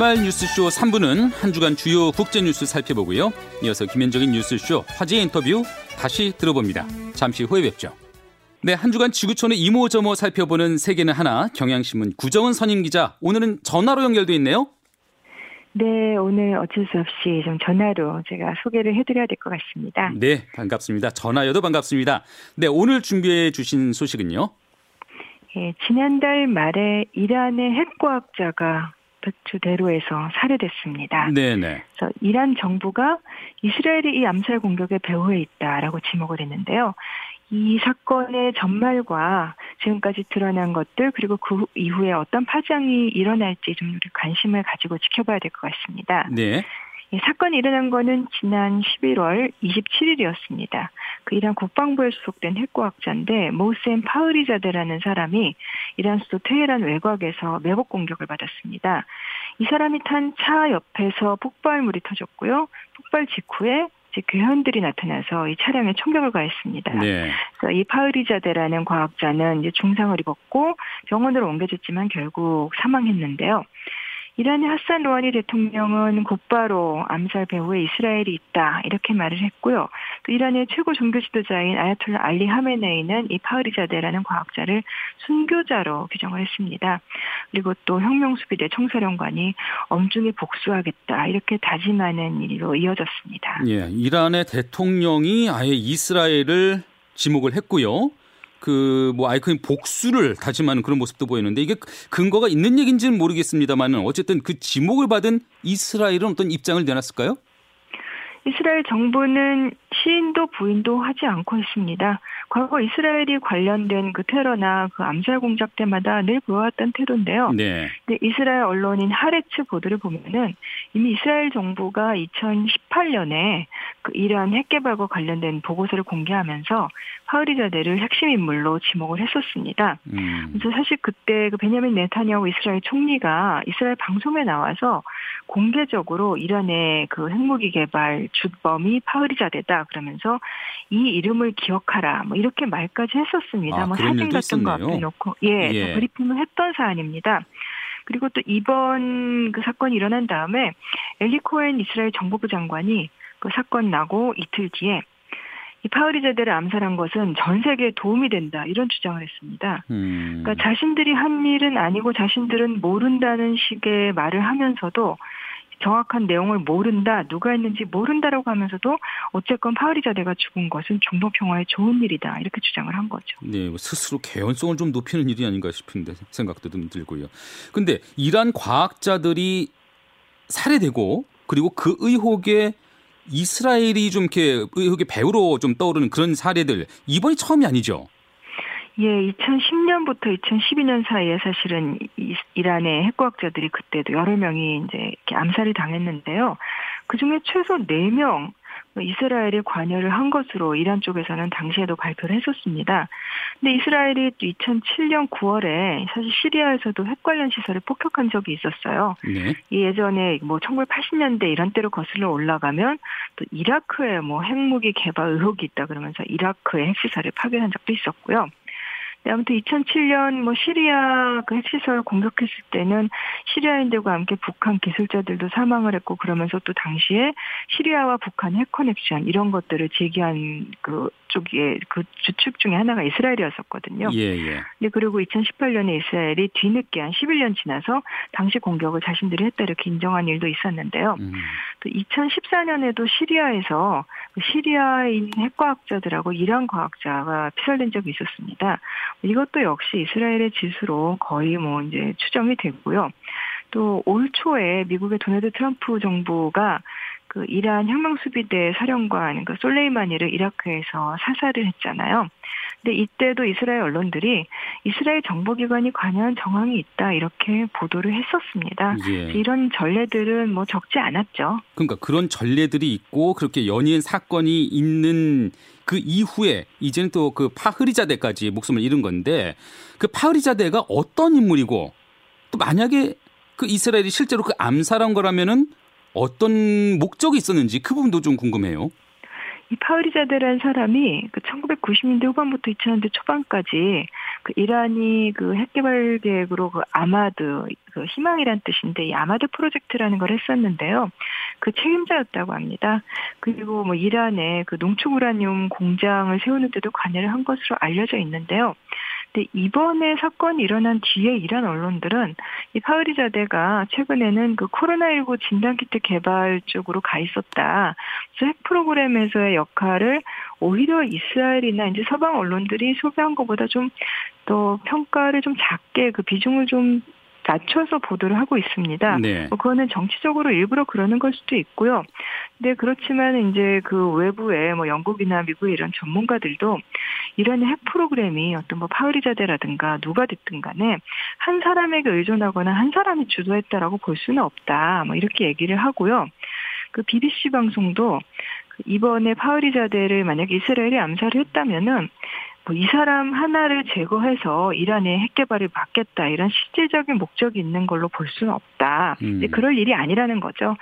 주말 뉴스쇼 3부는 한 주간 주요 국제 뉴스 살펴보고요. 이어서 김현정의 뉴스쇼 화제 인터뷰 다시 들어봅니다. 잠시 후에 뵙죠. 네, 한 주간 지구촌의 이모저모 살펴보는 세계는 하나 경향신문 구정은 선임 기자 오늘은 전화로 연결돼 있네요. 네, 오늘 어쩔 수 없이 좀 전화로 제가 소개를 해드려야 될 것 같습니다. 네, 반갑습니다. 전화여도 반갑습니다. 네, 오늘 준비해 주신 소식은요? 예, 지난달 말에 이란의 핵과학자가 배추대로에서 살해됐습니다. 네네. 그래서 이란 정부가 이스라엘이 이 암살 공격에 배후에 있다라고 지목을 했는데요. 이 사건의 전말과 지금까지 드러난 것들 그리고 그 이후에 어떤 파장이 일어날지 좀 관심을 가지고 지켜봐야 될 것 같습니다. 네. 이 사건이 일어난 거는 지난 11월 27일이었습니다. 그 이란 국방부에 소속된 핵과학자인데 모센 파흐리자데라는 사람이 이란 수도 테헤란 외곽에서 매복 공격을 받았습니다. 이 사람이 탄 차 옆에서 폭발물이 터졌고요. 폭발 직후에 이제 괴현들이 나타나서 이 차량에 총격을 가했습니다. 네. 그래서 이 파흐리자데라는 과학자는 이제 중상을 입었고 병원으로 옮겨졌지만 결국 사망했는데요. 이란의 하산 로하니 대통령은 곧바로 암살 배후에 이스라엘이 있다 이렇게 말을 했고요. 또 이란의 최고 종교 지도자인 아야톨라 알리 하메네이는 이 파흐리자데라는 과학자를 순교자로 규정을 했습니다. 그리고 또 혁명수비대 총사령관이 엄중히 복수하겠다 이렇게 다짐하는 일로 이어졌습니다. 예, 이란의 대통령이 아예 이스라엘을 지목을 했고요. 그 뭐 아이콘 복수를 다짐하는 그런 모습도 보이는데 이게 근거가 있는 얘기인지는 모르겠습니다만은 어쨌든 그 지목을 받은 이스라엘은 어떤 입장을 내놨을까요? 이스라엘 정부는 시인도 부인도 하지 않고 있습니다. 과거 이스라엘이 관련된 그 테러나 그 암살 공작 때마다 늘 보여왔던 테러인데요. 네. 근데 이스라엘 언론인 하레츠 보도를 보면은 이미 이스라엘 정부가 2018년에 그 이란 핵 개발과 관련된 보고서를 공개하면서 파우리자데를 핵심 인물로 지목을 했었습니다. 음. 그래서 사실 그때 그 베냐민 네타냐후 이스라엘 총리가 이스라엘 방송에 나와서 공개적으로 이란의 그 핵무기 개발 주범이 파흐리자데다 그러면서 이 이름을 기억하라 뭐 이렇게 말까지 했었습니다. 아, 뭐 사진 같은 거 있었네요. 앞에 놓고 예, 예. 브리핑을 했던 사안입니다. 그리고 또 이번 그 사건이 일어난 다음에 엘리 코엔 이스라엘 정보부 장관이 그 사건 나고 이틀 뒤에 이 파흐리자데를 암살한 것은 전 세계에 도움이 된다 이런 주장을 했습니다. 음. 그러니까 자신들이 한 일은 아니고 자신들은 모른다는 식의 말을 하면서도 정확한 내용을 모른다, 누가 했는지 모른다라고 하면서도 어쨌건 파리자대가 죽은 것은 중동 평화에 좋은 일이다 이렇게 주장을 한 거죠. 네, 뭐 스스로 개연성을 좀 높이는 일이 아닌가 싶은데 생각도 좀 들고요. 근데 이란 과학자들이 살해되고 그리고 그 의혹에 이스라엘이 좀 이렇게 의혹의 배우로 좀 떠오르는 그런 사례들 이번이 처음이 아니죠. 예, 2010년부터 2012년 사이에 사실은 이- 이란의 핵과학자들이 그때도 여러 명이 이제 이렇게 암살이 당했는데요. 그 중에 최소 4명 이스라엘이 관여를 한 것으로 이란 쪽에서는 당시에도 발표를 했었습니다. 근데 이스라엘이 또 2007년 9월에 사실 시리아에서도 핵 관련 시설을 폭격한 적이 있었어요. 네. 이 예전에 뭐 1980년대 이런 때로 거슬러 올라가면 또 이라크에 뭐 핵무기 개발 의혹이 있다 그러면서 이라크의 핵시설을 파괴한 적도 있었고요. 네, 아무튼 2007년 뭐 시리아 그 핵시설 공격했을 때는 시리아인들과 함께 북한 기술자들도 사망을 했고 그러면서 또 당시에 시리아와 북한 핵 커넥션 이런 것들을 제기한 그 쪽에 그 주축 중에 하나가 이스라엘이었었거든요. 예, 예. 네, 그리고 2018년에 이스라엘이 뒤늦게 한 11년 지나서 당시 공격을 자신들이 했다 이렇게 인정한 일도 있었는데요. 음. 또 2014년에도 시리아에서 그 시리아인 핵과학자들하고 이란 과학자가 피살된 적이 있었습니다. 이것도 역시 이스라엘의 지수로 거의 뭐 이제 추정이 되고요. 또 올 초에 미국의 도널드 트럼프 정부가 그 이란 혁명수비대 사령관 그 솔레이마니를 이라크에서 사살을 했잖아요. 근데 이때도 이스라엘 언론들이 이스라엘 정보기관이 관여한 정황이 있다 이렇게 보도를 했었습니다. 예. 이런 전례들은 뭐 적지 않았죠. 그러니까 그런 전례들이 있고 그렇게 연이은 사건이 있는 그 이후에 이제는 또 그 파흐리자대까지 목숨을 잃은 건데 그 파흐리자대가 어떤 인물이고 또 만약에 그 이스라엘이 실제로 그 암살한 거라면은 어떤 목적이 있었는지 그 부분도 좀 궁금해요. 이 파흐리자데라는 사람이 그 1990년대 후반부터 2000년대 초반까지 그 이란이 그 핵개발 계획으로 그 아마드 그 희망이란 뜻인데 이 아마드 프로젝트라는 걸 했었는데요. 그 책임자였다고 합니다. 그리고 뭐 이란에 그 농축 우라늄 공장을 세우는 데도 관여를 한 것으로 알려져 있는데요. 근데 이번에 사건이 일어난 뒤에 이란 언론들은 이 파흐리자대가 최근에는 그 코로나19 진단키트 개발 쪽으로 가 있었다. 그래서 핵 프로그램에서의 역할을 오히려 이스라엘이나 이제 서방 언론들이 소개한 것보다 좀 더 평가를 좀 작게 그 비중을 좀 낮춰서 보도를 하고 있습니다. 네. 뭐 그거는 정치적으로 일부러 그러는 걸 수도 있고요. 근데 그렇지만 이제 그 외부에 뭐 영국이나 미국의 이런 전문가들도 이런 핵 프로그램이 어떤 뭐 파흐리자대라든가 누가 됐든 간에 한 사람에게 의존하거나 한 사람이 주도했다라고 볼 수는 없다. 뭐 이렇게 얘기를 하고요. 그 BBC 방송도 이번에 파흐리자대를 만약 이스라엘이 암살을 했다면은 뭐이 사람 하나를 제거해서 이란의 핵 개발을 막겠다 이런 실질적인 목적이 있는 걸로 볼 수는 없다. 음. 그럴 일이 아니라는 거죠.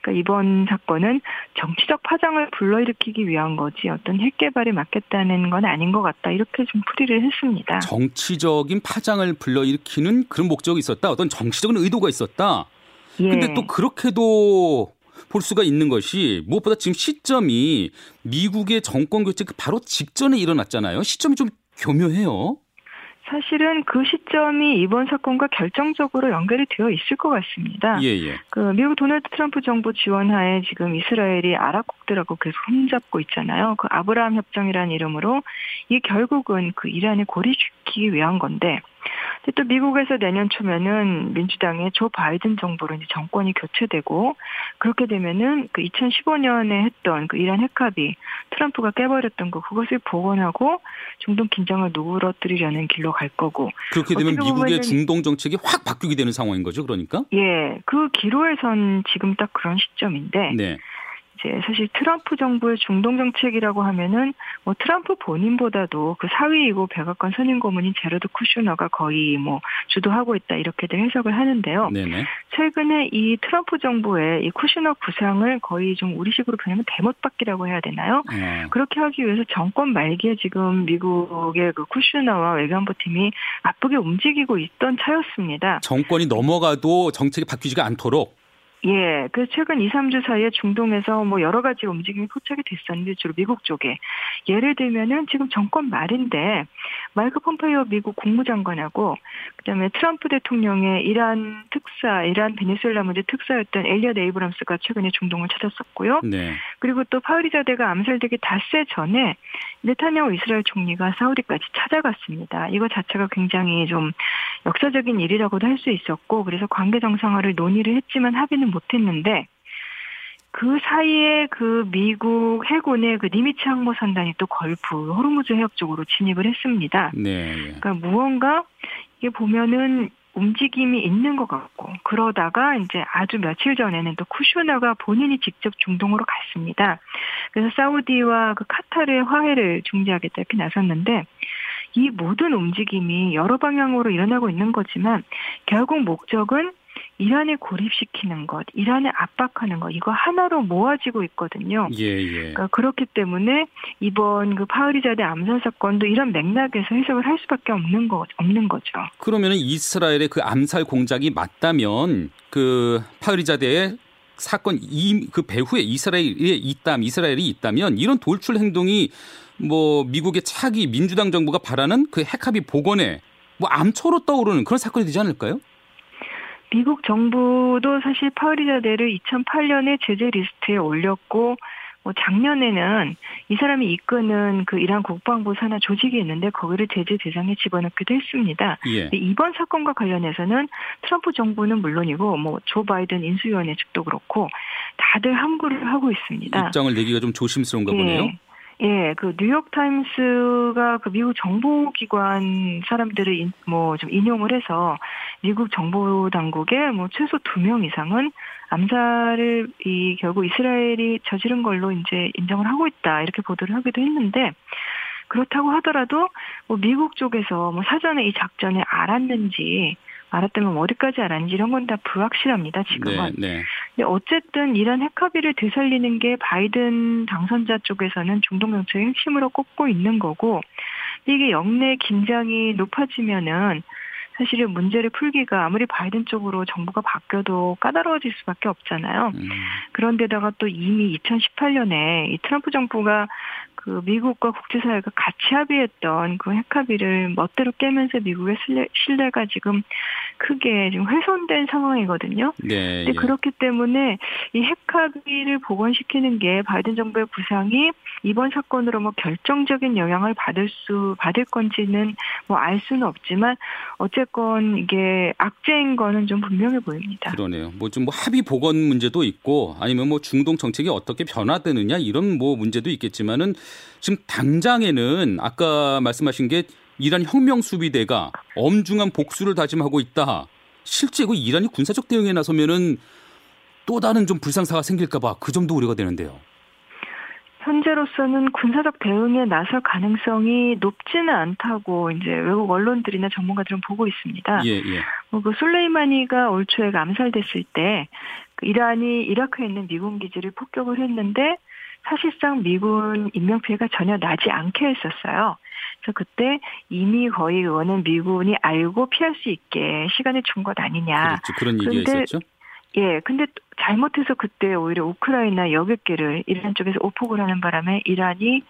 그러니까 이번 사건은 정치적 파장을 불러일으키기 위한 거지 어떤 핵 개발을 막겠다는 건 아닌 것 같다. 이렇게 좀 풀이를 했습니다. 정치적인 파장을 불러일으키는 그런 목적이 있었다. 어떤 정치적인 의도가 있었다. 예. 근데 또 그렇게도 볼 수가 있는 것이 무엇보다 지금 시점이 미국의 정권 교체 그 바로 직전에 일어났잖아요. 시점이 좀 교묘해요. 사실은 그 시점이 이번 사건과 결정적으로 연결이 되어 있을 것 같습니다. 예, 예. 그 미국 도널드 트럼프 정부 지원하에 지금 이스라엘이 아랍국들하고 계속 흠잡고 있잖아요. 그 아브라함 협정이라는 이름으로 이게 결국은 그 이란을 고립시키기 위한 건데 또 미국에서 내년 초면은 민주당의 조 바이든 정부로 이제 정권이 교체되고 그렇게 되면은 그 2015년에 했던 그 이란 핵합의 트럼프가 깨버렸던 거 그것을 복원하고 중동 긴장을 누그러뜨리려는 길로 갈 거고 그렇게 되면 미국의 중동 정책이 확 바뀌게 되는 상황인 거죠, 그러니까? 예, 그 기로에선 지금 딱 그런 시점인데. 네. 이제 사실 트럼프 정부의 중동 정책이라고 하면은 뭐 트럼프 본인보다도 그 사위이고 백악관 선임 고문인 제로드 쿠슈너가 거의 뭐 주도하고 있다 이렇게들 해석을 하는데요. 네네. 최근에 이 트럼프 정부의 이 쿠슈너 구상을 거의 좀 우리식으로 표현하면 대못받기라고 해야 되나요? 네. 그렇게 하기 위해서 정권 말기에 지금 미국의 그 쿠슈너와 외교안보 팀이 바쁘게 움직이고 있던 차였습니다. 정권이 넘어가도 정책이 바뀌지가 않도록 예, 그 최근 2, 3주 사이에 중동에서 뭐 여러 가지 움직임이 포착이 됐었는데 주로 미국 쪽에 예를 들면은 지금 정권 말인데 마이크 폼페이오 미국 국무장관하고 그다음에 트럼프 대통령의 이란 특사, 이란 베네수엘라 문제 특사였던 엘리엇 에이브람스가 최근에 중동을 찾았었고요. 네. 그리고 또 파흐리자데가 암살되기 닷새 전에 네타냐후 이스라엘 총리가 사우디까지 찾아갔습니다. 이거 자체가 굉장히 좀 역사적인 일이라고도 할 수 있었고 그래서 관계 정상화를 논의를 했지만 합의는 못했는데 그 사이에 그 미국 해군의 그 니미츠 항모 선단이 또 걸프 호르무즈 해협 쪽으로 진입을 했습니다. 네. 그러니까 무언가 이게 보면은 움직임이 있는 것 같고 그러다가 이제 아주 며칠 전에는 또 쿠슈너가 본인이 직접 중동으로 갔습니다. 그래서 사우디와 그 카타르의 화해를 중재하겠다 이렇게 나섰는데 이 모든 움직임이 여러 방향으로 일어나고 있는 거지만 결국 목적은 이란을 고립시키는 것, 이란을 압박하는 것, 이거 하나로 모아지고 있거든요. 예, 예. 그러니까 그렇기 때문에 이번 그 파흐리자데 암살 사건도 이런 맥락에서 해석을 할 수밖에 없는 거 없는 거죠. 그러면은 이스라엘의 그 암살 공작이 맞다면 그 파흐리자데의 사건 이 그 배후에 이스라엘이 있다, 이스라엘이 있다면 이런 돌출 행동이 뭐 미국의 차기 민주당 정부가 바라는 그 핵합의 복원에 뭐 암초로 떠오르는 그런 사건이 되지 않을까요? 미국 정부도 사실 파흐리자데를 2008년에 제재 리스트에 올렸고 뭐 작년에는 이 사람이 이끄는 그 이란 국방부 산하 조직이 있는데 거기를 제재 대상에 집어넣기도 했습니다. 예. 이번 사건과 관련해서는 트럼프 정부는 물론이고 뭐 조 바이든 인수위원회 측도 그렇고 다들 함구를 하고 있습니다. 입장을 내기가 좀 조심스러운가 예. 보네요. 예, 그 뉴욕 타임스가 그 미국 정보 기관 사람들을 뭐 좀 인용을 해서 미국 정보 당국에 뭐 최소 두 명 이상은 암살을 이 결국 이스라엘이 저지른 걸로 이제 인정을 하고 있다 이렇게 보도를 하기도 했는데 그렇다고 하더라도 뭐 미국 쪽에서 뭐 사전에 이 작전을 알았는지 알았다면 어디까지 알았는지 이런 건 다 불확실합니다, 지금은. 네, 네. 근데 어쨌든 이란 핵합의를 되살리는 게 바이든 당선자 쪽에서는 중동 정책의 핵심으로 꼽고 있는 거고 이게 영내 긴장이 높아지면은 사실은 문제를 풀기가 아무리 바이든 쪽으로 정부가 바뀌어도 까다로워질 수밖에 없잖아요. 음. 그런데다가 또 이미 2018년에 이 트럼프 정부가 그 미국과 국제사회가 같이 합의했던 그 핵합의를 멋대로 깨면서 미국의 신뢰, 신뢰가 지금 크게 지금 훼손된 상황이거든요. 네. 예. 그렇기 때문에 이 핵합의를 복원시키는 게 바이든 정부의 부상이 이번 사건으로 뭐 결정적인 영향을 받을 수 받을 건지는 뭐 알 수는 없지만 어쨌건 이게 악재인 거는 좀 분명해 보입니다. 그러네요. 뭐 좀 뭐 합의 복원 문제도 있고 아니면 뭐 중동 정책이 어떻게 변화되느냐 이런 뭐 문제도 있겠지만은 지금 당장에는 아까 말씀하신 게 이란 혁명 수비대가 엄중한 복수를 다짐하고 있다. 실제 그 이란이 군사적 대응에 나서면은 또 다른 좀 불상사가 생길까봐 그 점도 우려가 되는데요. 현재로서는 군사적 대응에 나설 가능성이 높지는 않다고 이제 외국 언론들이나 전문가들은 보고 있습니다. 예, 예. 뭐그 솔레이마니가 올 초에 암살됐을 때그 이란이 이라크에 있는 미군 기지를 폭격을 했는데 사실상 미군 인명 피해가 전혀 나지 않게 했었어요. 그래서 그때 이미 거의 의원은 미군이 알고 피할 수 있게 시간을 준 것 아니냐. 그렇죠. 그런 얘기가 있었죠. 예, 근데 잘못해서 그때 오히려 우크라이나 여객기를 이란 쪽에서 오폭을 하는 바람에 이란이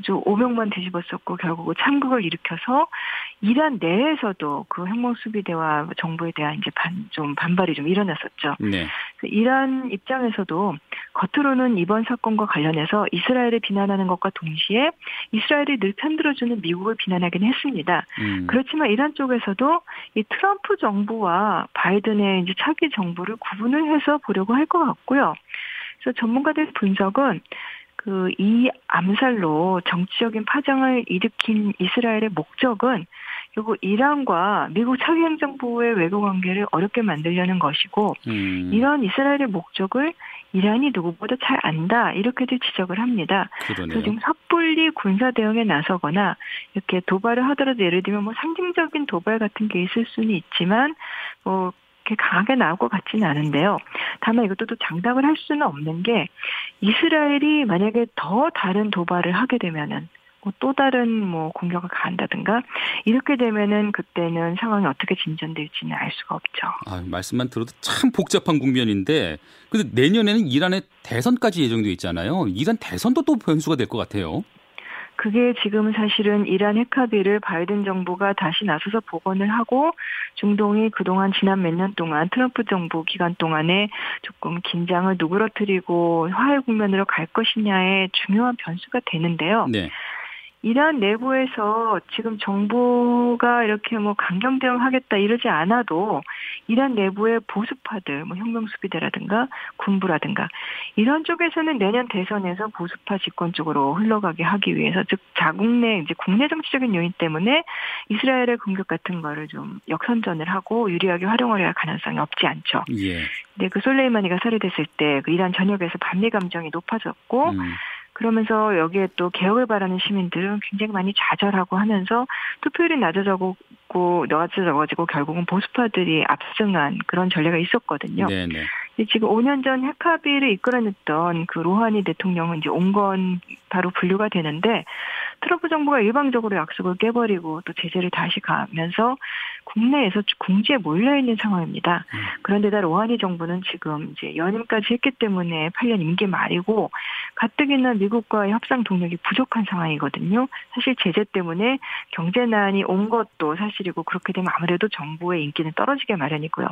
아주 오명만 뒤집었었고 결국 참극을 일으켜서 이란 내에서도 그 핵무수비대와 정부에 대한 이제 반 좀 반발이 좀 일어났었죠. 네. 이란 입장에서도 겉으로는 이번 사건과 관련해서 이스라엘을 비난하는 것과 동시에 이스라엘이 늘 편들어주는 미국을 비난하긴 했습니다. 음. 그렇지만 이란 쪽에서도 이 트럼프 정부와 바이든의 이제 차기 정부를 구분을 해서 보려고 할 것 같고요. 그래서 전문가들 분석은 그 이 암살로 정치적인 파장을 일으킨 이스라엘의 목적은 결국 이란과 미국 차기 행정부의 외교 관계를 어렵게 만들려는 것이고 음. 이런 이스라엘의 목적을 이란이 누구보다 잘 안다 이렇게도 지적을 합니다. 그러네요. 지금 섣불리 군사 대응에 나서거나 이렇게 도발을 하더라도 예를 들면 뭐 상징적인 도발 같은 게 있을 수는 있지만 뭐 그렇게 강하게 나올 것 같지는 않은데요. 다만 이것도 또 장담을 할 수는 없는 게 이스라엘이 만약에 더 다른 도발을 하게 되면은 뭐 또 다른 뭐 공격을 가한다든가 이렇게 되면은 그때는 상황이 어떻게 진전될지는 알 수가 없죠. 아, 말씀만 들어도 참 복잡한 국면인데 근데 내년에는 이란의 대선까지 예정돼 있잖아요. 이란 대선도 또 변수가 될 것 같아요. 그게 지금 사실은 이란 핵합의를 바이든 정부가 다시 나서서 복원을 하고 중동이 그동안 지난 몇 년 동안 트럼프 정부 기간 동안에 조금 긴장을 누그러뜨리고 화해 국면으로 갈 것이냐의 중요한 변수가 되는데요. 네. 이란 내부에서 지금 정부가 이렇게 뭐 강경 대응하겠다 이러지 않아도 이란 내부의 보수파들, 뭐 혁명수비대라든가 군부라든가 이런 쪽에서는 내년 대선에서 보수파 집권 쪽으로 흘러가게 하기 위해서 즉 자국 내 이제 국내 정치적인 요인 때문에 이스라엘의 공격 같은 거를 좀 역선전을 하고 유리하게 활용을 할 가능성이 없지 않죠. 예. 근데 그 솔레이마니가 살해됐을 때 그 이란 전역에서 반미 감정이 높아졌고 음. 그러면서 여기에 또 개혁을 바라는 시민들은 굉장히 많이 좌절하고 하면서 투표율이 낮아져고 낮아져가지고 결국은 보수파들이 압승한 그런 전례가 있었거든요. 네네. 지금 5년 전 핵합의를 이끌어냈던 그 로하니 대통령은 이제 온 건 바로 분류가 되는데 트럼프 정부가 일방적으로 약속을 깨버리고 또 제재를 다시 가면서 국내에서 궁지에 몰려 있는 상황입니다. 음. 그런데다 로하니 정부는 지금 이제 연임까지 했기 때문에 8년 임기 말이고 가뜩이나 미국과의 협상 동력이 부족한 상황이거든요. 사실 제재 때문에 경제난이 온 것도 사실이고 그렇게 되면 아무래도 정부의 인기는 떨어지게 마련이고요.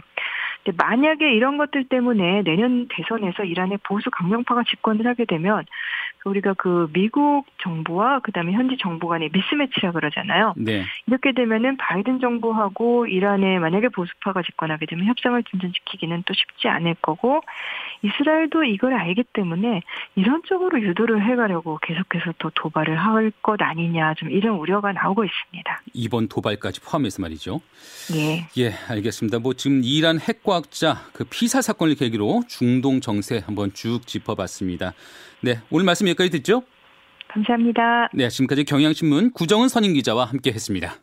만약에 이런 것들 때문에 내년 대선에서 이란의 보수 강경파가 집권을 하게 되면 우리가 그 미국 정부와 그다음에 현지 정부 간의 미스매치라 그러잖아요. 네. 이렇게 되면은 바이든 정부하고 이란에 만약에 보수파가 집권하게 되면 협상을 진전시키기는 또 쉽지 않을 거고 이스라엘도 이걸 알기 때문에 이런 쪽으로 유도를 해가려고 계속해서 또 도발을 할 것 아니냐 좀 이런 우려가 나오고 있습니다. 이번 도발까지 포함해서 말이죠. 예. 예, 알겠습니다. 뭐 지금 이란 핵과 학자 그 피살 사건을 계기로 중동 정세 한번 쭉 짚어봤습니다. 네, 오늘 말씀 여기까지 듣죠? 감사합니다. 네, 지금까지 경향신문 구정은 선임 기자와 함께했습니다.